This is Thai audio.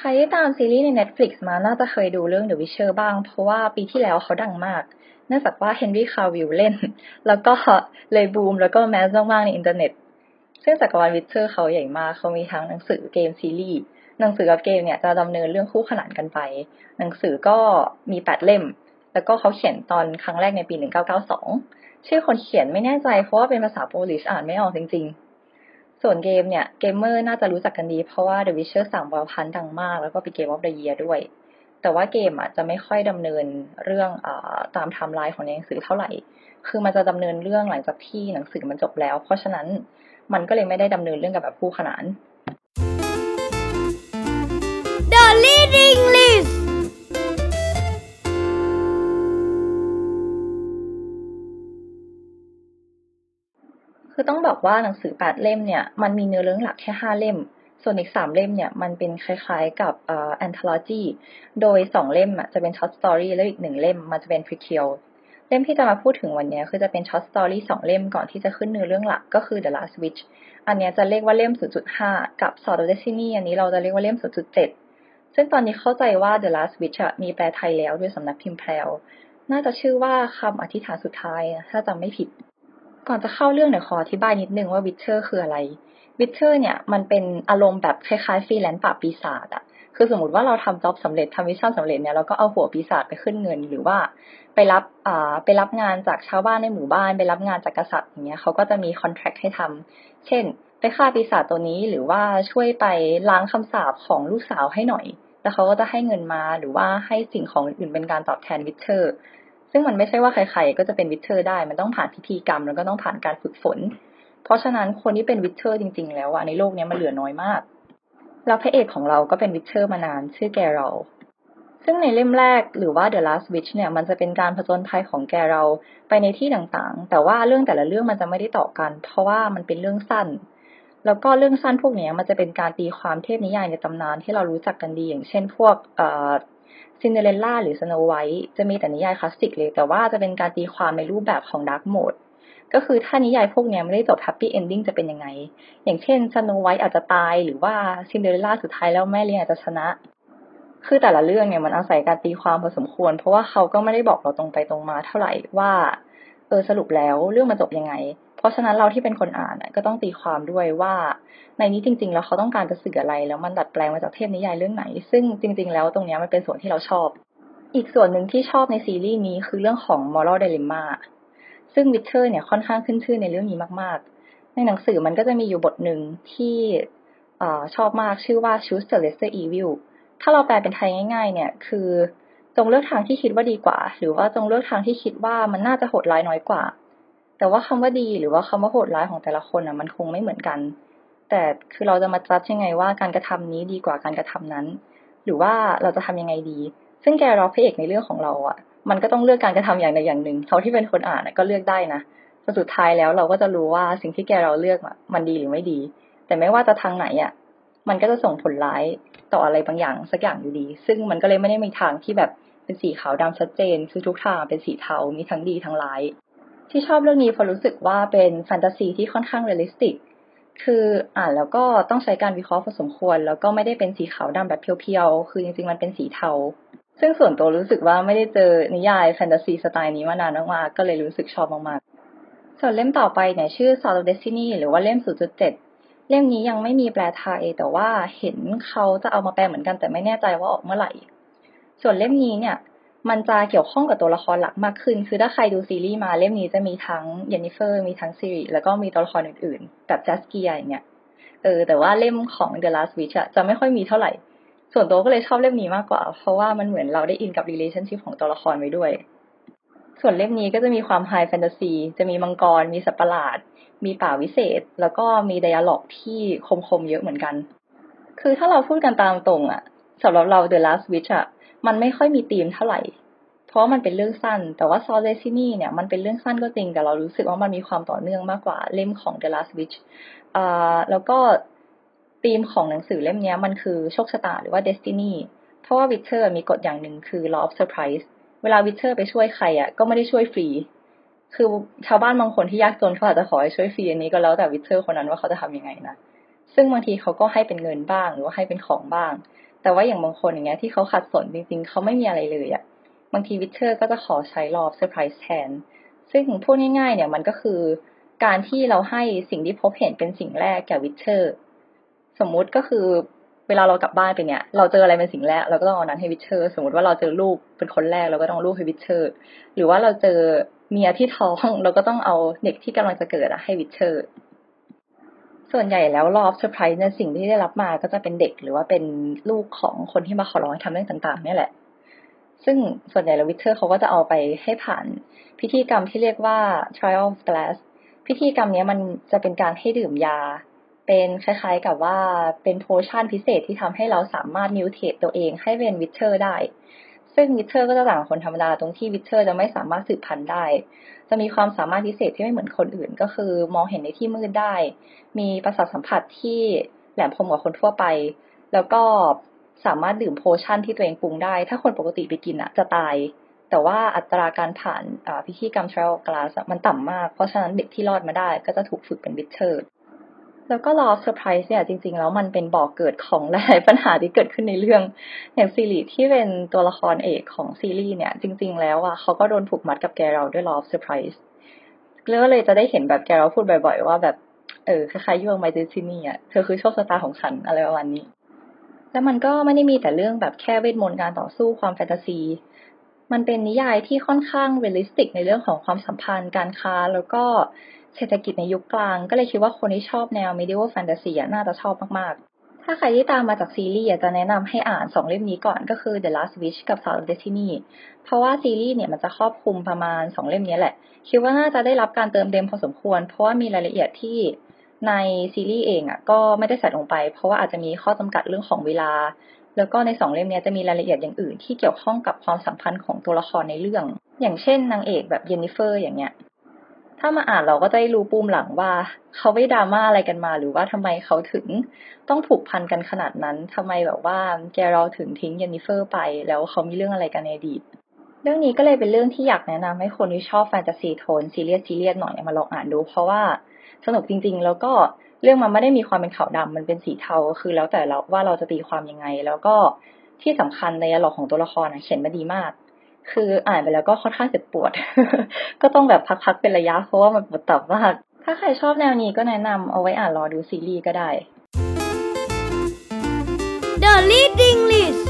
ใครที่ตามซีรีส์ใน Netflix มาน่าจะเคยดูเรื่อง The Witcher บ้าง เพราะว่าปีที่แล้วเขาดังมากเนื่องจากว่าเฮนรี่คาวิลเล่น แล้วก็เลยบูมแล้วก็ mass มากๆในอินเทอร์เน็ต ซึ่งจักรวาล Witcher เขาใหญ่มาก เขามีทั้งหนังสือเกมซีรีส์หนังสือกับเกมเนี่ยจะดำเนินเรื่องคู่ขนานกันไป หนังสือก็มีแปดเล่ม แล้วก็เขาเขียนตอนครั้งแรกในปี 1992 ชื่อคนเขียนไม่แน่ใจเพราะว่าเป็นภาษา Polish อ่านไม่ออกจริงๆ ส่วนเกมเนี่ยเกมเมอร์น่าจะรู้จักกันดี เพราะว่า The Witcher สั่งบอลพันดังมาก แล้วก็เป็น Game of the Year ด้วย แต่ว่าเกมอะจะไม่ค่อยดำเนินเรื่องอตามไทม์ไลน์ของหนังสือเท่าไหร่ คือมันจะดำเนินเรื่องหลังจากที่หนังสือมันจบแล้ว เพราะฉะนั้นมันก็เลยไม่ได้ดำเนินเรื่องกับแบบคู่ขนาน ต้องบอกว่าหนังสือแปดเล่มเนี่ยมันมีเนื้อเรื่องหลักแค่ห้าเล่ม ส่วนอีกสามเล่มเนี่ยมันเป็นคล้ายๆกับเอ่อแอนท o ลจีโดยสองเล่มอะจะเป็น short story แล้วอีกหนึ่งเล่มมันจะเป็น prequel เล่มที่จะมาพูดถึงวันนี้คือจะเป็น short story สองเล่มก่อนที่จะขึ้นเนื้อเรื่องหลักก็คือ The Last Wish อันนี้จะเรียกว่าเล่ม 0.5 กับ Sword of Destiny อันนี้เราจะเรียกว่าเล่ม 0.7 ซึ่งตอนนี้เข้าใจว่า The Last Wish มีแปลไทยแล้วด้วยสำนักพิมพ์แพรวน่าจะชื่อว่าคำอธิษฐานสุดท้ายถ้าจำไม่ผิด ก่อนจะเข้าเรื่องเดี๋ยวขออธิบายนิดนึงว่า Witcher คืออะไร Witcher เนี่ยมันเป็นอารมณ์แบบคล้ายๆฟรีแลนซ์ปราบปีศาจอะคือสมมติว่าเราทำ job สำเร็จทำ mission สำเร็จเนี่ยเราก็เอาหัวปีศาจไปขึ้นเงิน หรือว่าไปรับอ่าไปรับงานจากชาวบ้านในหมู่บ้าน ไปรับงานจากกษัตริย์อย่างเงี้ยเขาก็จะมี contract ให้ทำเช่น ไปฆ่าปีศาจตัวนี้หรือว่าช่วยไปล้างคำสาปของลูกสาวให้หน่อยแล้วเขาก็จะให้เงินมาหรือว่าให้สิ่งของอื่นเป็นการตอบแทน Witcher ซึ่งมันไม่ใช่ว่าใครๆ ก็จะเป็น Witcher ได้ มันต้องผ่านพิธีกรรมแล้วก็ต้องผ่านการฝึกฝน เพราะฉะนั้นคนที่เป็น Witcher จริง ๆ แล้วอะในโลกนี้มันเหลือน้อยมาก แล้วพระเอกของเราก็เป็น Witcher มานานชื่อ Geralt ซึ่งในเล่มแรกหรือว่า The Last Wish เนี่ยมันจะเป็นการผจญภัยของ Geralt ไปในที่ต่างๆ แต่ว่าเรื่องแต่ละเรื่องมันจะไม่ได้ต่อกัน เพราะว่ามันเป็นเรื่องสั้น แล้วก็เรื่องสั้นพวกนี้มันจะเป็นการตีความเทพนิยายในตำนานที่เรารู้จักกันดีอย่างเช่นพวก ซินเดอเรลล่าหรือสโนไวท์จะมีแต่นิยายคลาสสิกเลย แต่ว่าจะเป็นการตีความในรูปแบบของ dark mode ก็คือถ้านิยายพวกนี้ไม่ได้จบ happy ending จะเป็นยังไง อย่างเช่นสโนไวท์อาจจะตายหรือว่าซินเดอเรลล่าสุดท้ายแล้วแม่เลี้ยงอาจจะชนะ คือแต่ละเรื่องเนี่ยมันอาศัยการตีความพอสมควร เพราะว่าเขาก็ไม่ได้บอกเราตรงไปตรงมาเท่าไหร่ว่าเออสรุปแล้วเรื่องมันจบยังไง เพราะฉะนั้นเราที่เป็นคนอ่านก็ต้องตีความด้วยว่า ในนี้จริง ๆ แล้วเขาต้องการจะสื่ออะไร แล้วมันดัดแปลงมาจากเทพนิยายเรื่องไหน ซึ่งจริง ๆ แล้วตรงนี้มันเป็นส่วนที่เราชอบ อีกส่วนหนึ่งที่ชอบในซีรีส์นี้คือเรื่องของ moral dilemma ซึ่งวิเทอร์เนี่ยค่อนข้างขึ้นชื่อในเรื่องนี้มาก ๆ ในหนังสือมันก็จะมีอยู่บทหนึ่งที่ชอบมากชื่อว่า choose the lesser evil ถ้าเราแปลเป็นไทยง่าย ๆ เนี่ยคือจงเลือกทางที่คิดว่าดีกว่า หรือว่าจงเลือกทางที่คิดว่ามันน่าจะโหดร้ายน้อยกว่า แต่ว่าคำว่าดีหรือว่าคำว่าโหดร้ายของแต่ละคนอะ มันคงไม่เหมือนกัน แต่คือเราจะมาจัดยังไงว่าการกระทำนี้ดีกว่าการกระทำนั้น หรือว่าเราจะทำยังไงดี ซึ่งแกเราพระเอกในเรื่องของเราอะ มันก็ต้องเลือกการกระทำอย่างใดอย่างหนึ่งเขาที่เป็นคนอ่านก็เลือกได้นะแต่สุดท้ายแล้วเราก็จะรู้ว่าสิ่งที่แกเราเลือกมันดีหรือไม่ดี แต่ไม่ว่าจะทางไหนอะมันก็จะส่งผลร้ายต่ออะไรบางอย่างสักอย่างอยู่ดี ซึ่งมันก็เลยไม่ได้มีทางที่แบบเป็นสีขาวดำชัดเจน คือทุกทางเป็นสีเทา มีทั้งดีทั้งร้าย ที่ชอบเรื่องนี้เพราะรู้สึกว่าเป็นแฟนตาซีที่ค่อนข้าง realistic คืออ่านแล้วก็ต้องใช้การวิเคราะห์พอสมควร แล้วก็ไม่ได้เป็นสีขาวดำแบบ pure ๆ คือจริงๆ มันเป็นสีเทา ซึ่งส่วนตัวรู้สึกว่าไม่ได้เจอนิยายแฟนตาซีสไตล์นี้มานานมากๆ ก็เลยรู้สึกชอบมากๆ ส่วนเล่มต่อไปเนี่ยชื่อ Sword of Destiny หรือว่าเล่ม 0.7 เล่มนี้ยังไม่มีแปลไทยแต่ว่าเห็นเขาจะเอามาแปลเหมือนกันแต่ไม่แน่ใจว่าออกเมื่อไหร่ ส่วนเล่มนี้เนี่ย มันจะเกี่ยวข้องกับตัวละครหลักมากขึ้น คือถ้าใครดูซีรีส์มาเล่มนี้จะมีทั้งเยนนิเฟอร์ มีทั้งซีรีแล้วก็มีตัวละครอื่นๆ แบบจัสกียอย่างเงี้ย เออ แต่ว่าเล่มของ The Last Witch อะจะไม่ค่อยมีเท่าไหร่ ส่วนตัวก็เลยชอบเล่มนี้มากกว่า เพราะว่ามันเหมือนเราได้อินกับ relationship ของตัวละครไว้ด้วย ส่วนเล่มนี้ก็จะมีความไฮแฟนตาซี จะมีมังกร มีสัตว์ประหลาด มีป่าวิเศษ แล้วก็มี dialogue ที่คมๆเยอะเหมือนกัน คือถ้าเราพูดกันตามตรงอะสำหรับเรา The Last Wish อะมันไม่ค่อยมีธีมเท่าไหร่ เพราะมันเป็นเรื่องสั้น แต่ว่า Sword of Destiny เนี่ยมันเป็นเรื่องสั้นก็จริง แต่เรารู้สึกว่ามันมีความต่อเนื่องมากกว่าเล่มของ The Last Wish อ่าแล้วก็ธีมของหนังสือเล่มนี้มันคือโชคชะตาหรือว่า Destiny เพราะว่า Witcher มีกฎอย่างหนึ่งคือ law of surprise เวลา Witcher ไปช่วยใครอะก็ไม่ได้ช่วยฟรี คือชาวบ้านบางคนที่ยากจนเขาอาจจะขอให้ช่วยฟรีอันนี้ก็แล้วแต่ Witcher คนนั้นว่าเขาจะทํำยังไงนะ ซึ่งบางทีเขาก็ให้เป็นเงินบ้างหรือว่าให้เป็นของบ้าง แต่ว่าอย่างบางคนอย่างเงี้ยที่เขาขัดสนจริงๆเขาไม่มีอะไรเลยอะ บางที Witcher ก็จะขอใช้ Law of Surprise แทน ซึ่งพูดง่ายๆ เนี่ยมันก็คือการที่เราให้สิ่งที่พบเห็นเป็นสิ่งแรกแก่ Witcher สมมุติก็คือเวลาเรากลับบ้านไปเนี่ย เราเจออะไรเป็นสิ่งแรกเราก็ต้องเอานั้นให้ Witcher สมมติว่าเราเจอลูกเป็นคนแรกเราก็ต้องลูกให้ Witcher หรือว่าเราเจอเมียที่ท้องเราก็ต้องเอาเด็กที่กำลังจะเกิดให้ Witcher ส่วนใหญ่แล้ว Law of Surprise เนี่ยสิ่งที่ได้รับมาก็จะเป็นเด็กหรือว่าเป็นลูกของคนที่มาขอร้องให้ทำเรื่องต่าง ๆ เนี่ยแหละ ซึ่งส่วนใหญ่แล้ว Witcher เขาก็จะเอาไปให้ผ่าน พิธีกรรมที่เรียกว่า trial of grass พิธีกรรมนี้มันจะเป็นการให้ดื่มยา เป็นคล้ายๆกับว่าเป็น potion พิเศษที่ทำให้เราสามารถ mutate ตัวเองให้เป็น Witcher ได้ ซึ่ง Witcher ก็จะต่างคนธรรมดาตรงที่ Witcher จะไม่สามารถสืบพันธุ์ได้ จะมีความสามารถพิเศษที่ไม่เหมือนคนอื่น ก็คือมองเห็นในที่มืดได้ มีประสาทสัมผัสที่แหลมคมกว่าคนทั่วไป แล้วก็ สามารถดื่ม potion ที่ตัวเองปรุงได้ ถ้าคนปกติไปกินอะจะตาย แต่ว่าอัตราการผ่านพิธีกรรม trial grass มันต่ำมาก เพราะฉะนั้นเด็กที่รอดมาได้ก็จะถูกฝึกเป็น Witcher แล้วก็ Law of Surprise เนี่ยจริง ๆ แล้วมันเป็นบ่อเกิดของหลายปัญหาที่เกิดขึ้นในเรื่อง อย่างซีรีส์ที่เป็นตัวละครเอกของซีรีส์เนี่ย จริง ๆ แล้วอะเขาก็โดนผูกมัดกับเกรอลท์ด้วย Law of Surprise แล้วก็เลยจะได้เห็นแบบเกรอลท์พูดบ่อย ๆ ว่าแบบเออคล้ายๆ you're my destiny อะเธอคือโชคชะตาของฉันอะไรประมาณนี้ แล้วมันก็ไม่ได้มีแต่เรื่องแบบแค่เวทมนต์การต่อสู้ความแฟนตาซี มันเป็นนิยายที่ค่อนข้างเรลลิสติกในเรื่องของความสัมพันธ์การค้า แล้วก็เศรษฐกิจในยุคกลาง ก็เลยคิดว่าคนที่ชอบแนว medieval fantasy น่าจะชอบมาก ๆ ถ้าใครที่ตามมาจากซีรีส์จะแนะนำให้อ่านสองเล่มนี้ก่อนก็คือ The Last Wish กับ Sound of Destiny เพราะว่าซีรีส์เนี่ยมันจะครอบคลุมประมาณสองเล่มนี้แหละ คิดว่าน่าจะได้รับการเติมเต็มพอสมควร เพราะว่ามีรายละเอียดที่ ในซีรีส์เองอะก็ไม่ได้ใส่ลงไป เพราะว่าอาจจะมีข้อจำกัดเรื่องของเวลา แล้วก็ในสองเล่มนี้จะมีรายละเอียดอย่างอื่น ที่เกี่ยวข้องกับความสัมพันธ์ของตัวละครในเรื่อง อย่างเช่นนางเอกแบบเยนนิเฟอร์อย่างเงี้ยถ้ามาอ่านเราก็จะได้รู้ปูมหลังว่า เขามีดราม่าอะไรกันมา หรือว่าทำไมเขาถึงต้องผูกพันกันขนาดนั้นทำไมแบบว่าเกรอลท์ถึงทิ้งเยนนิเฟอร์ไป แล้วเขามีเรื่องอะไรกันในอดีต เรื่องนี้ก็เลยเป็นเรื่องที่อยากแนะนำให้คนที่ชอบแฟนตาซีโทนซีเรียสซีเรียสหน่อยมาลองอ่านดู เพราะว่าสนุกจริง ๆ แล้วก็เรื่องมันไม่ได้มีความเป็นขาวดำมันเป็นสีเทาคือแล้วแต่เราว่าเราจะตีความยังไง แล้วก็ที่สำคัญในหลอกของตัวละครเขียนมาดีมาก คืออ่านไปแล้วก็ค่อนข้างเจ็บปวด ก็ต้องแบบพักๆเป็นระยะเพราะว่ามันปวดตับมากถ้าใครชอบแนวนี้ก็แนะนำเอาไว้อ่านรอดูซีรีส์ก็ได้ The Leading List